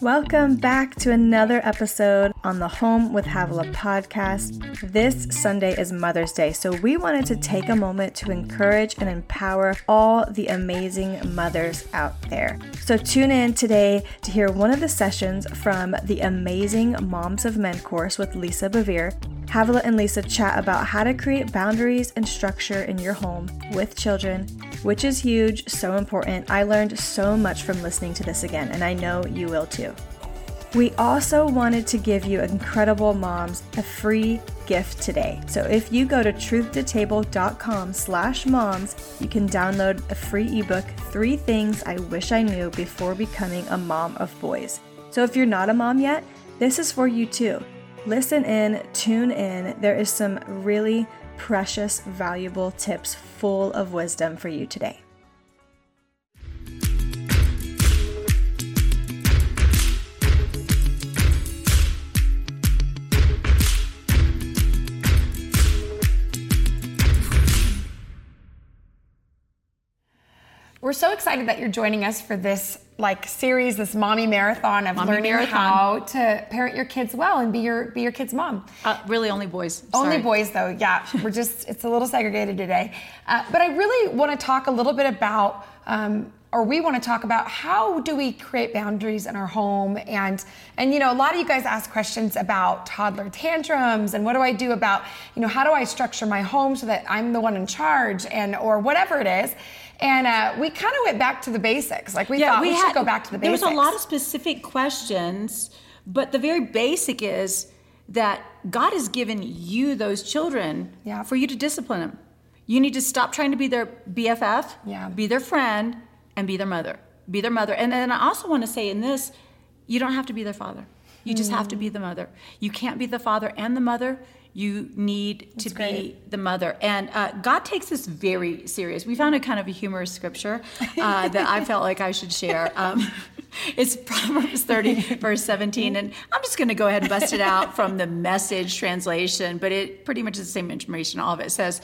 Welcome back to another episode on the Home with Havilah podcast. This Sunday is Mother's Day, so we wanted to take a moment to encourage and empower all the amazing mothers out there. So tune in today to hear one of the sessions from the amazing Moms of Men course with Lisa Bevere. Havilah and Lisa chat about how to create boundaries and structure in your home with children, which is huge, so important. I learned so much from listening to this again, and I know you will too. We also wanted to give you incredible moms a free gift today. So if you go to truthtotable.com slash moms, you can download a free ebook, Three Things I Wish I Knew Before Becoming a Mom of Boys. So if you're not a mom yet, this is for you too. Listen in, tune in. There is some really precious, valuable tips full of wisdom for you today. We're so excited that you're joining us for this like series, this mommy marathon of Mommy learning marathon. how to parent your kids well and be your be your kid's mom. Uh, really, only boys. Only boys, though. Yeah, we're just, it's a little segregated today. Uh, but I really want to talk a little bit about, um, or we want to talk about how do we create boundaries in our home and and you know a lot of you guys ask questions about toddler tantrums and what do I do about you know how do I structure my home so that I'm the one in charge and or whatever it is and uh, we kind of went back to the basics like we thought we, should go back to the There basics was a lot of specific questions, but the very basic is that God has given you those children Yeah. for you to discipline them. You need to stop trying to be their BFF, Yeah. be their friend, and be their mother. Be their mother. And then I also want to say in this, you don't have to be their father. You just have to be the mother. You can't be the father and the mother. You need to be the mother. And uh, God takes this very serious. We found a kind of a humorous scripture uh, that I felt like I should share. Um, it's Proverbs 30, verse 17. And I'm just going to go ahead and bust it out from the message translation, but it pretty much is the same information. All of it says,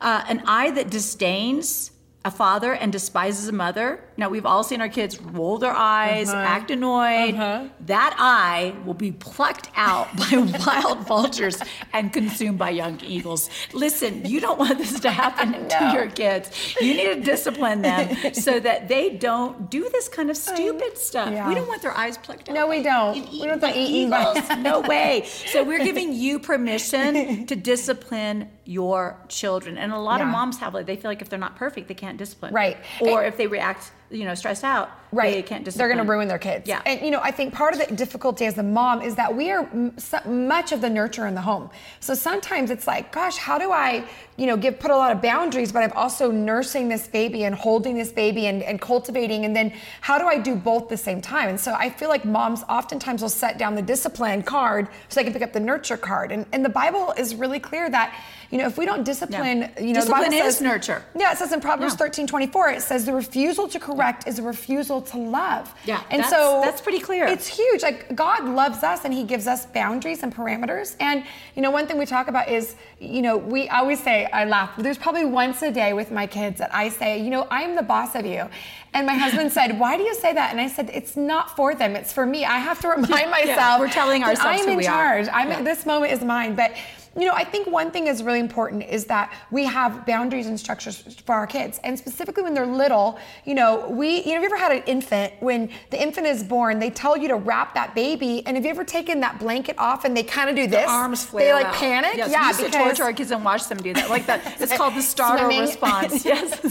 uh, An eye that disdains a father and despises a mother. Now, we've all seen our kids roll their eyes, uh-huh. act annoyed. Uh-huh. That eye will be plucked out by wild vultures and consumed by young eagles. Listen, you don't want this to happen to your kids. You need to discipline them so that they don't do this kind of stupid stuff. Yeah. We don't want their eyes plucked out. No, we don't. and We don't want eagles. no way. So we're giving you permission to discipline your children. And a lot of moms have like they feel like if they're not perfect, they can't discipline. Right. Or if they react, you know, stressed out, right. they can't Discipline. they're going to ruin their kids. Yeah. and you know i think part of the difficulty as a mom is that we are m- so- much of the nurture in the home. So sometimes it's like gosh how do i you know give put a lot of boundaries but i'm also nursing this baby and holding this baby and, and cultivating and then how do i do both at the same time? And so i feel like moms oftentimes will set down the discipline card so they can pick up the nurture card. And, and the bible is really clear that you know if we don't discipline you know the Discipline Bible is says- nurture. yeah it says in proverbs Yeah. 13 24 it says the refusal to correct is a refusal to love Yeah, and that's- so that's pretty clear. It's huge. Like God loves us and He gives us boundaries and parameters. And you know, one thing we talk about is, you know, we always say, I laugh. There's probably once a day with my kids that I say, you know, I'm the boss of you. And my husband said, Why do you say that? And I said, It's not for them. It's for me. I have to remind myself. we're telling ourselves I'm in we are. charge. I'm Yeah. this moment is mine. But you know, I think one thing is really important is that we have boundaries and structures for our kids. And specifically when they're little, you know, we, you know, have you ever had an infant, when the infant is born, they tell you to wrap that baby. And have you ever taken that blanket off and they kind of do this? Arms flare They like out. panic. Yes, yeah, we used to torture our kids and watch them do that. Like that. It's called the startle Swimming. response. Yes.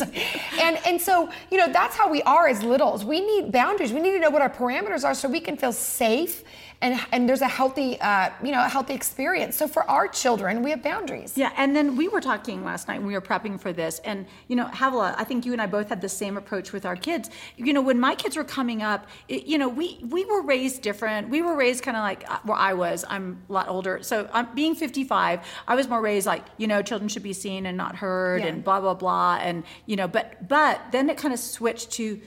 and and so you know that's how we are as littles. We need boundaries. We need to know what our parameters are so we can feel safe and and there's a healthy uh, you know a healthy experience. So for our children, we have boundaries. Yeah, and then we were talking last night. We were prepping for this, and you know, Havilah, I think you and I both had the same approach with our kids. You know, when my kids were coming up, it, you know, we we were raised different. We were raised kind of like uh, where I was. I'm a lot older, so I'm being 55. I was more raised like you know, children should be seen and not heard, Yeah. and blah blah blah, and you know, but but then it kind of switched to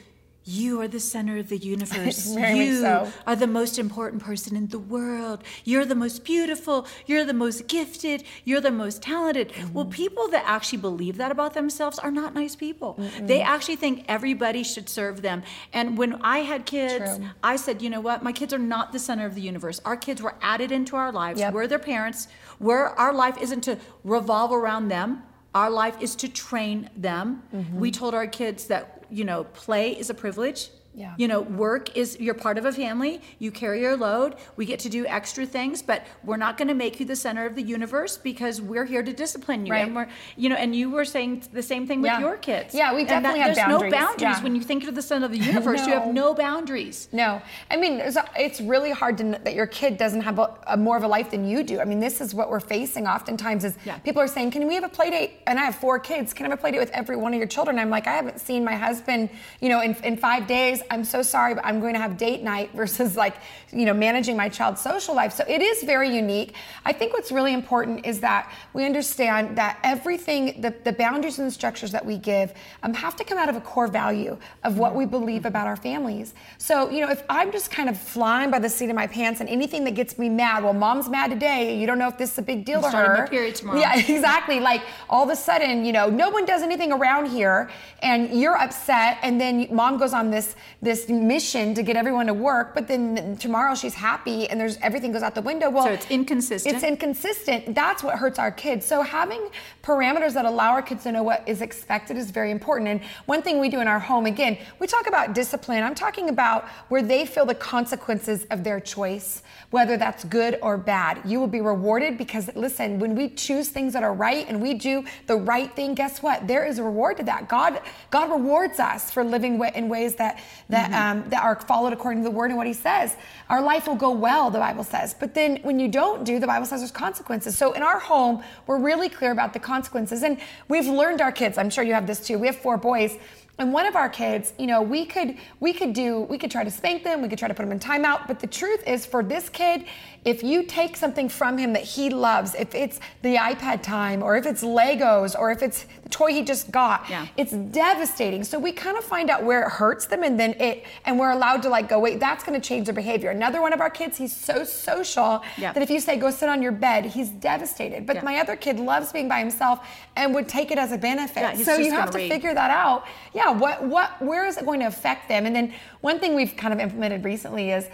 you are the center of the universe. You so. are the most important person in the world. You're the most beautiful. You're the most gifted. You're the most talented. Mm-hmm. Well, people that actually believe that about themselves are not nice people. They actually think everybody should serve them. And when I had kids, True. I said, you know what? My kids are not the center of the universe. Our kids were added into our lives. Yep. We're their parents. We're, our life isn't to revolve around them. Our life is to train them. Mm-hmm. We told our kids that, you know, play is a privilege. Yeah. You know, work is you're part of a family. You carry your load. We get to do extra things, but we're not going to make you the center of the universe because we're here to discipline you. Right. And we're, you know, and you were saying the same thing with Yeah. your kids. Yeah, we And that- definitely have there's boundaries. no boundaries Yeah. when you think you're the center of the universe. You have No. no boundaries. No, I mean it's, it's really hard to that your kid doesn't have a, a more of a life than you do. I mean, this is what we're facing oftentimes. Is Yeah. people are saying, "Can we have a play date?" And I have four kids. Can I have a play date with every one of your children? I'm like, I haven't seen my husband, you know, in, in five days. I'm so sorry, but I'm going to have date night versus like, you know, managing my child's social life. So it is very unique. I think what's really important is that we understand that everything, the, the boundaries and the structures that we give, um, have to come out of a core value of what we believe about our families. So, you know, if I'm just kind of flying by the seat of my pants and anything that gets me mad, well, mom's mad today, you don't know if this is a big deal I'm to starting her. period tomorrow. Yeah, exactly. Like all of a sudden, you know, no one does anything around here, and you're upset, and then mom goes on this this mission to get everyone to work, but then tomorrow she's happy, and there's everything goes out the window. Well, So it's inconsistent. It's inconsistent. That's what hurts our kids. So having parameters that allow our kids to know what is expected is very important. And one thing we do in our home, again, we talk about discipline. I'm talking about where they feel the consequences of their choice, whether that's good or bad. You will be rewarded because listen, when we choose things that are right and we do the right thing, guess what? There is a reward to that. God, God rewards us for living in ways that that um, that are followed according to the Word and what He says. Our life will go well, the Bible says. But then when you don't do, the Bible says there's consequences. So in our home, we're really clear about the consequences, and we've learned our kids. I'm sure you have this too. We have four boys. And one of our kids, you know, we could we could do we could try to spank them, we could try to put them in timeout. But the truth is, for this kid, if you take something from him that he loves, if it's the iPad time, or if it's Legos, or if it's the toy he just got, Yeah. it's devastating. So we kind of find out where it hurts them, and then it and we're allowed to like go, wait, that's going to change their behavior. Another one of our kids, he's so social Yeah. that if you say go sit on your bed, he's devastated. But Yeah. my other kid loves being by himself and would take it as a benefit. So you have to read. figure that out. Yeah, what what where is it going to affect them? And then one thing we've kind of implemented recently is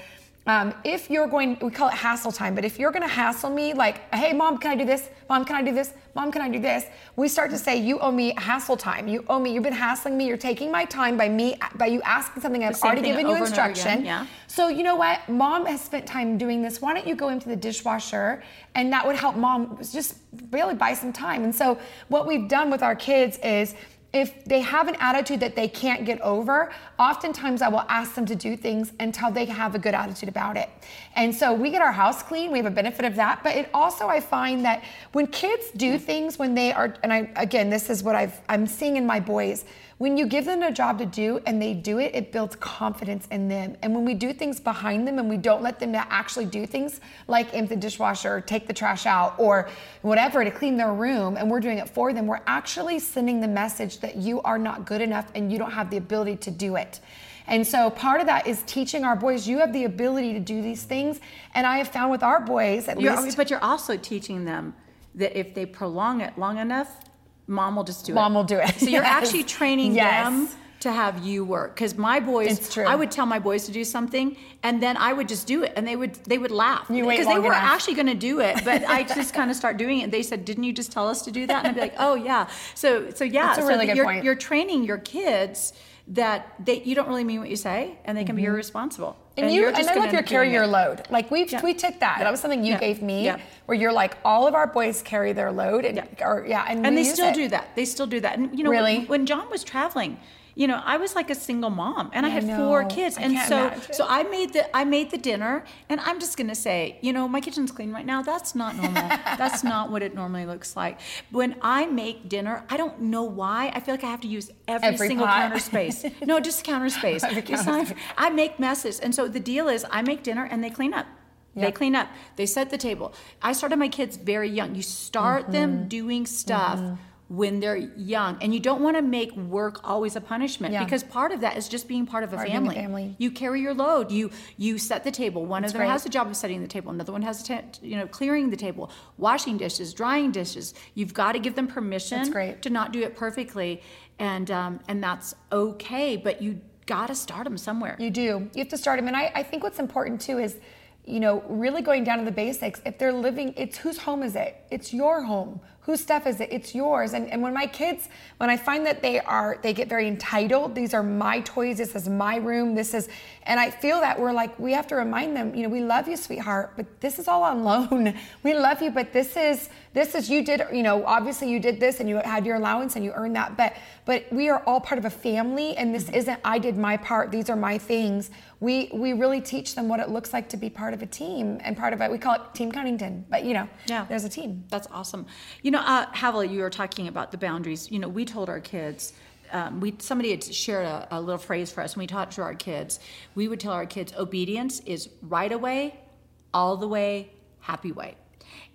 um, if you're going, we call it hassle time, but if you're going to hassle me, like, hey, mom, can I do this? Mom, can I do this? Mom, can I do this? We start to say, you owe me hassle time. You owe me. You've been hassling me. You're taking my time by me by you asking something I've already given you over and over again, instruction. yeah. So you know what? Mom has spent time doing this. Why don't you go into the dishwasher? And that would help mom just really buy some time. And so what we've done with our kids is if they have an attitude that they can't get over, oftentimes I will ask them to do things until they have a good attitude about it. And so we get our house clean, we have a benefit of that, but it also I find that when kids do things when they are and I again this is what I've I'm seeing in my boys, when you give them a job to do and they do it, it builds confidence in them. And when we do things behind them and we don't let them to actually do things like empty the dishwasher, or take the trash out, or whatever to clean their room, and we're doing it for them, we're actually sending the message that you are not good enough and you don't have the ability to do it. And so part of that is teaching our boys you have the ability to do these things. And I have found with our boys at You're- least but you're also teaching them that if they prolong it long enough, mom will just do it. Mom will do it. So you're Yes. actually training Yes. them to have you work. Because my boys. I would tell my boys to do something, and then I would just do it, and they would they would laugh because they were enough. actually going to do it, but I just kind of start doing it. and They said, "Didn't you just tell us to do that?" And I'd be like, "Oh yeah." So so yeah. That's a so really that good you're, point. You're training your kids that they you don't really mean what you say, and they can be irresponsible. Mm-hmm. And, you you're and I gonna love your carry your load. Like we Yeah. we took that. That was something you Yeah. gave me, where you're like all of our boys carry their load, and Yeah. or yeah, and, and they still it. do that. They still do that. And you know, Really? when, when John was traveling, you know, I was like a single mom, and I I had four kids, I and so imagine. so I made the I made the dinner, and I'm just gonna say, you know, my kitchen's clean right now. That's not normal. That's not what it normally looks like. When I make dinner, I don't know why. I feel like I have to use every, Every single pot. counter space. No, just counter space. Counter. I make messes, and so the deal is, I make dinner, and they clean up. They Yeah. clean up. They set the table. I started my kids very young. You start Mm-hmm. them doing stuff when they're young. And you don't want to make work always a punishment Yeah. because part of that is just being part of a Part of a family. family. You carry your load. You you set the table. One of them great. has the job of setting the table. Another one has to, you know, clearing the table, washing dishes, drying dishes. You've got to give them permission That's great. to not do it perfectly, and um, and that's okay. But you got to start them somewhere. You do. You have to start them. And I, I think what's important too is, you know, really going down to the basics. If they're living, it's whose home is it? It's your home. Whose stuff is it? It's yours. And, and when my kids, when I find that they are, they get very entitled, these are my toys, this is my room, this is, and I feel that we're like, we have to remind them, you know, we love you, sweetheart, but this is all on loan. We love you, but this is, this is, you did, you know, obviously you did this and you had your allowance and you earned that, but, but we are all part of a family and this mm-hmm. isn't, I did my part, these are my things. We, we really teach them what it looks like to be part of a team and part of it, we call it Team Cunnington, but you know, Yeah. there's a team. That's awesome. You know, uh, Havel, you were talking about the boundaries. You know, we told our kids. Um, we somebody had shared a, a little phrase for us, and we taught to our kids. We would tell our kids, obedience is right away, all the way, happy way.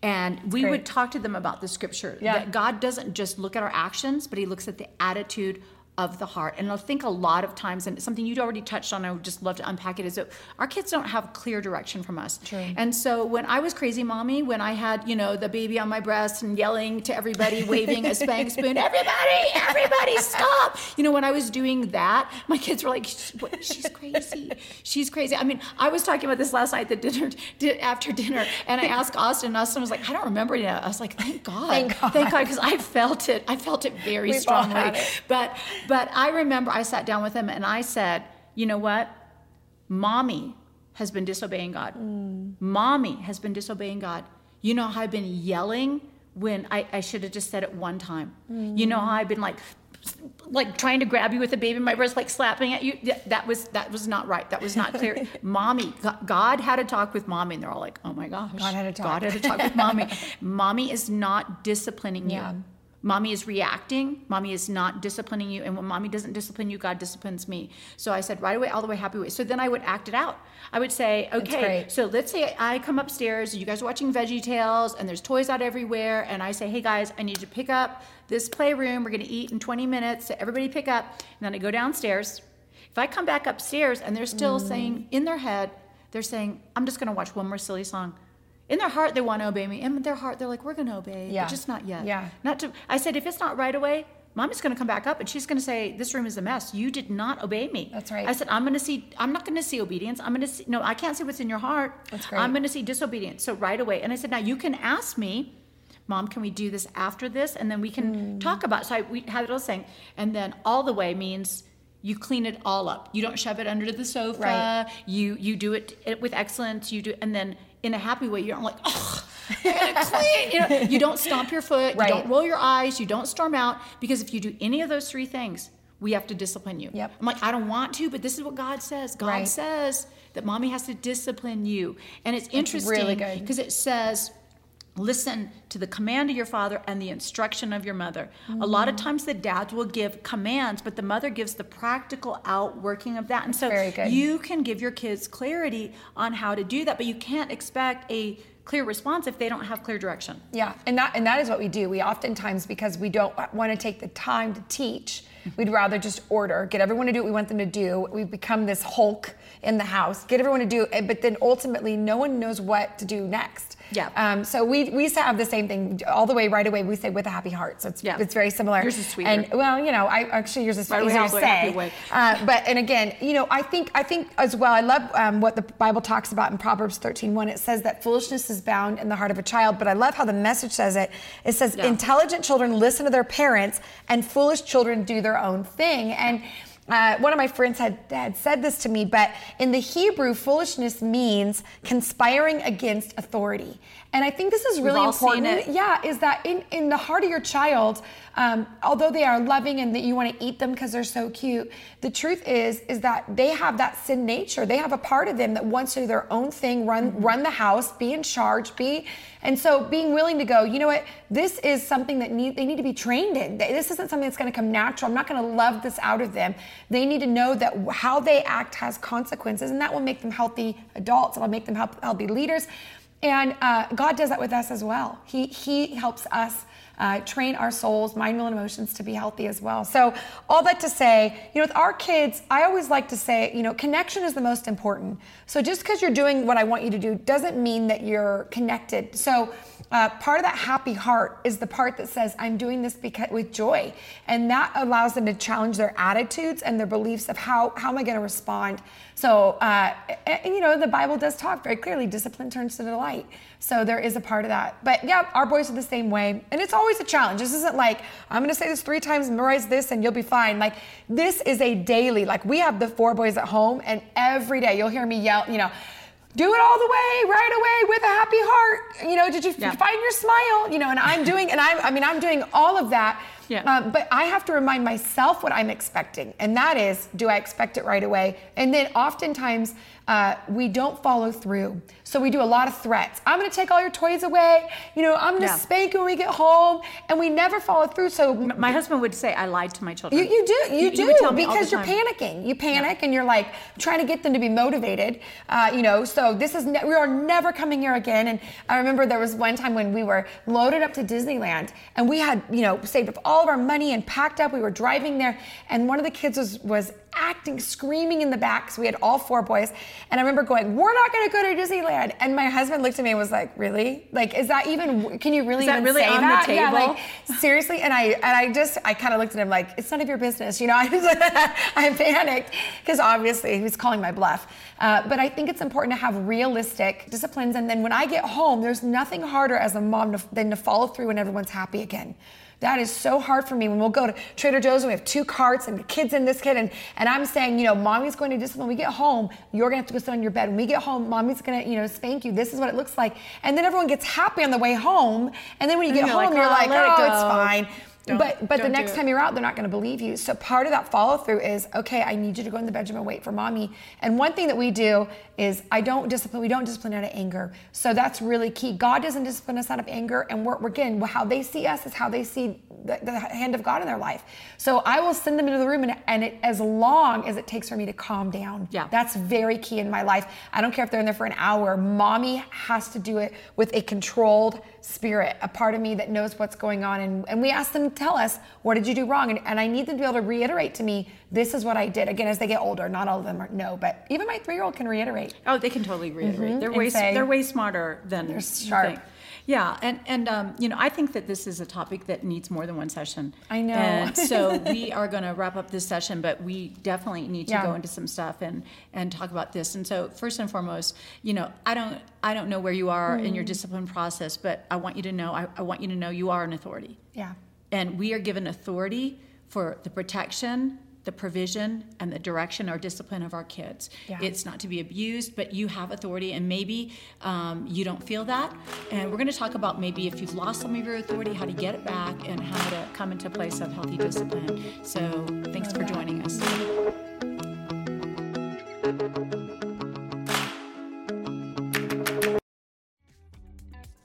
And we great. would talk to them about the scripture Yeah. that God doesn't just look at our actions, but He looks at the attitude of the heart. And I think a lot of times, and something you'd already touched on, I would just love to unpack it, is that our kids don't have clear direction from us. True. And so when I was crazy mommy, when I had, you know, the baby on my breast and yelling to everybody, waving a spank spoon, everybody, everybody stop. You know, when I was doing that, my kids were like, "She's- crazy. She's crazy. I mean, I was talking about this last night at dinner, di- after dinner, and I asked Austin, and Austin was like, I don't remember it. I was like, thank God. Thank God. Thank God, because I felt it. I felt it very We've strongly. it. But but I remember I sat down with him and I said, you know what? Mommy has been disobeying God. Mm. Mommy has been disobeying God. You know how I've been yelling when I, I should have just said it one time. You know how I've been like like trying to grab you with a baby in my breast, like slapping at you. That, that was that was not right. That was not clear. mommy, God had a talk with mommy, and they're all like, "Oh my gosh, God had a talk. God had a talk with mommy. mommy is not disciplining you. Mommy is reacting. Mommy is not disciplining you. And when mommy doesn't discipline you, God disciplines me. So I said, right away, all the way, happy way. So then I would act it out. I would say, okay, so let's say I come upstairs, you guys are watching Veggie Tales, and there's toys out everywhere. And I say, hey guys, I need you to pick up this playroom. We're going to eat in 20 minutes. So everybody pick up. And then I go downstairs. If I come back upstairs and they're still Mm. saying, in their head, they're saying, I'm just going to watch one more silly song. In their heart, they want to obey me. In their heart, they're like, we're going to obey, Yeah. but just not yet. Yeah. Not to. I said, if it's not right away, mommy's going to come back up and she's going to say, this room is a mess. You did not obey me. That's right. I said, I'm going to see. I'm not going to see obedience. I'm going to see. No, I can't see what's in your heart. That's great. I'm going to see disobedience. So right away, and I said, now you can ask me. Mom, can we do this after this? And then we can Hmm. talk about. So I, we had it all saying, and then all the way means you clean it all up. You don't shove it under the sofa. Right. You you do it, it with excellence. You do, and then in a happy way. You don't like, oh, clean. You, know, you don't stomp your foot. Right. You don't roll your eyes. You don't storm out because if you do any of those three things, we have to discipline you. Yep. I'm like, I don't want to, but this is what God says. God Right. says that mommy has to discipline you, and it's interesting really because it says listen to the command of your father and the instruction of your mother. A lot Mm. of times the dads will give commands, but the mother gives the practical outworking of that. And so very good. you can give your kids clarity on how to do that, but you can't expect a clear response if they don't have clear direction. Yeah, and that and that is what we do. We oftentimes because we don't want to take the time to teach, we'd rather just order, get everyone to do what we want them to do. We become this Hulk in the house, get everyone to do, it, but then ultimately no one knows what to do next. Yeah. Um, so we we used to have the same thing all the way right away. We say with a happy heart, so it's Yeah. it's very similar. Yours is sweeter. And well, you know, I actually yours is Right easier to say. Uh, but and again, you know, I think I think as well. I love um, what the Bible talks about in Proverbs 13:1. It says that foolishness is bound in the heart of a child. But I love how the message says it. It says Yeah. intelligent children listen to their parents, and foolish children do their own thing. And uh, one of my friends had, had said this to me, but in the Hebrew, foolishness means conspiring against authority. And I think this is really important. Yeah, is that in, in the heart of your child, um, although they are loving and that you want to eat them because they're so cute, the truth is is that they have that sin nature. They have a part of them that wants to do their own thing, run Mm-hmm. run the house, be in charge, be, and so being willing to go. You know what? This is something that need they need to be trained in. This isn't something that's going to come natural. I'm not going to love this out of them. They need to know that how they act has consequences, and that will make them healthy adults. It'll make them help, healthy leaders. And uh, God does that with us as well. He He helps us uh, train our souls, mind, will, and emotions to be healthy as well. So, all that to say, you know, with our kids, I always like to say, you know, connection is the most important. So, just because you're doing what I want you to do doesn't mean that you're connected. So, uh, part of that happy heart is the part that says, I'm doing this because, with joy. And that allows them to challenge their attitudes and their beliefs of how, how am I going to respond. So, uh, and, you know, the Bible does talk very clearly discipline turns to delight. So there is a part of that. But yeah, our boys are the same way. And it's always a challenge. This isn't like, I'm going to say this three times, memorize this, and you'll be fine. Like, this is a daily, like, we have the four boys at home, and every day you'll hear me yell, you know, do it all the way, right away with a happy heart. You know, did you yeah. find your smile? You know, and I'm doing, and I'm, I mean, I'm doing all of that. Yeah. Um, but I have to remind myself what I'm expecting. And that is, do I expect it right away? And then oftentimes, uh, we don't follow through. So we do a lot of threats. I'm going to take all your toys away. You know, I'm going to yeah. spank you when we get home, and we never follow through. So my husband would say, "I lied to my children." You, you do, you, you do, you because you're panicking. You panic, yeah. and you're like trying to get them to be motivated. Uh, you know, so this is ne- we are never coming here again. And I remember there was one time when we were loaded up to Disneyland, and we had you know saved up all of our money and packed up. We were driving there, and one of the kids was was acting, screaming in the back. So we had all four boys. And I remember going, We're not going to go to Disneyland. And my husband looked at me and was like, Really? Like, is that even, can you really is that even really on that? the table? Yeah, like, seriously? And I, and I just, I kind of looked at him like, It's none of your business. You know, I, was, like I panicked because obviously he was calling my bluff. Uh, but I think it's important to have realistic disciplines. And then when I get home, there's nothing harder as a mom to, than to follow through when everyone's happy again. That is so hard for me when we'll go to Trader Joe's and we have two carts and the kids in this kid and, and I'm saying, you know, mommy's going to discipline. When we get home, you're gonna have to go sit on your bed. When we get home, mommy's gonna, you know, spank you. This is what it looks like. And then everyone gets happy on the way home. And then when you get home, like, you're oh, like, oh, it's fine. Don't, but but the next time you're out, they're not going to believe you. So part of that follow through is okay. I need you to go in the bedroom and wait for mommy. And one thing that we do is I don't discipline. We don't discipline out of anger. So that's really key. God doesn't discipline us out of anger, and we're, we're again how they see us is how they see the, the, hand of God in their life. So I will send them into the room, and, and it, as long as it takes for me to calm down. Yeah, that's very key in my life. I don't care if they're in there for an hour. Mommy has to do it with a controlled spirit, a part of me that knows what's going on. And, and we ask them tell us, what did you do wrong? And, and I need them to be able to reiterate to me, this is what I did. Again, as they get older, not all of them are, no, but even my three year old can reiterate. Oh, they can totally reiterate. Mm-hmm. They're, way, say, they're way smarter than they're sharp. Yeah, and and um, you know, I think that this is a topic that needs more than one session. I know. And so we are going to wrap up this session, but we definitely need to yeah. go into some stuff and and talk about this. And so first and foremost, you know, I don't I don't know where you are mm. in your mm. discipline process, but I want you to know I, I want you to know you are an authority. Yeah. And we are given authority for the protection the provision and the direction or discipline of our kids. Yeah. It's not to be abused, but you have authority, and maybe um, you don't feel that. And we're going to talk about maybe if you've lost some of your authority, how to get it back, and how to come into a place of healthy discipline. So, thanks for joining us.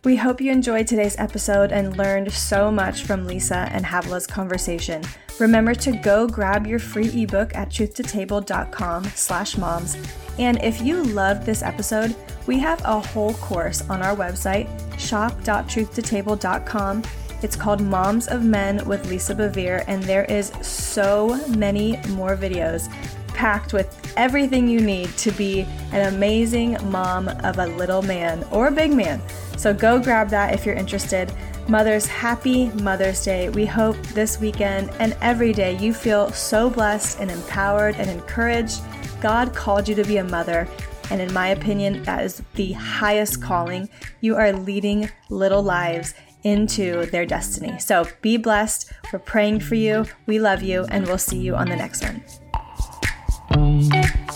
We hope you enjoyed today's episode and learned so much from Lisa and Havilah's conversation. Remember to go grab your free ebook at truthtotable.com slash moms. And if you loved this episode, we have a whole course on our website, shop.truthtotable.com. It's called Moms of Men with Lisa Bevere, and there is so many more videos packed with everything you need to be an amazing mom of a little man or a big man. So go grab that if you're interested. Mothers, happy Mother's Day. We hope this weekend and every day you feel so blessed and empowered and encouraged. God called you to be a mother, and in my opinion, that is the highest calling. You are leading little lives into their destiny. So be blessed. We're praying for you. We love you, and we'll see you on the next one home.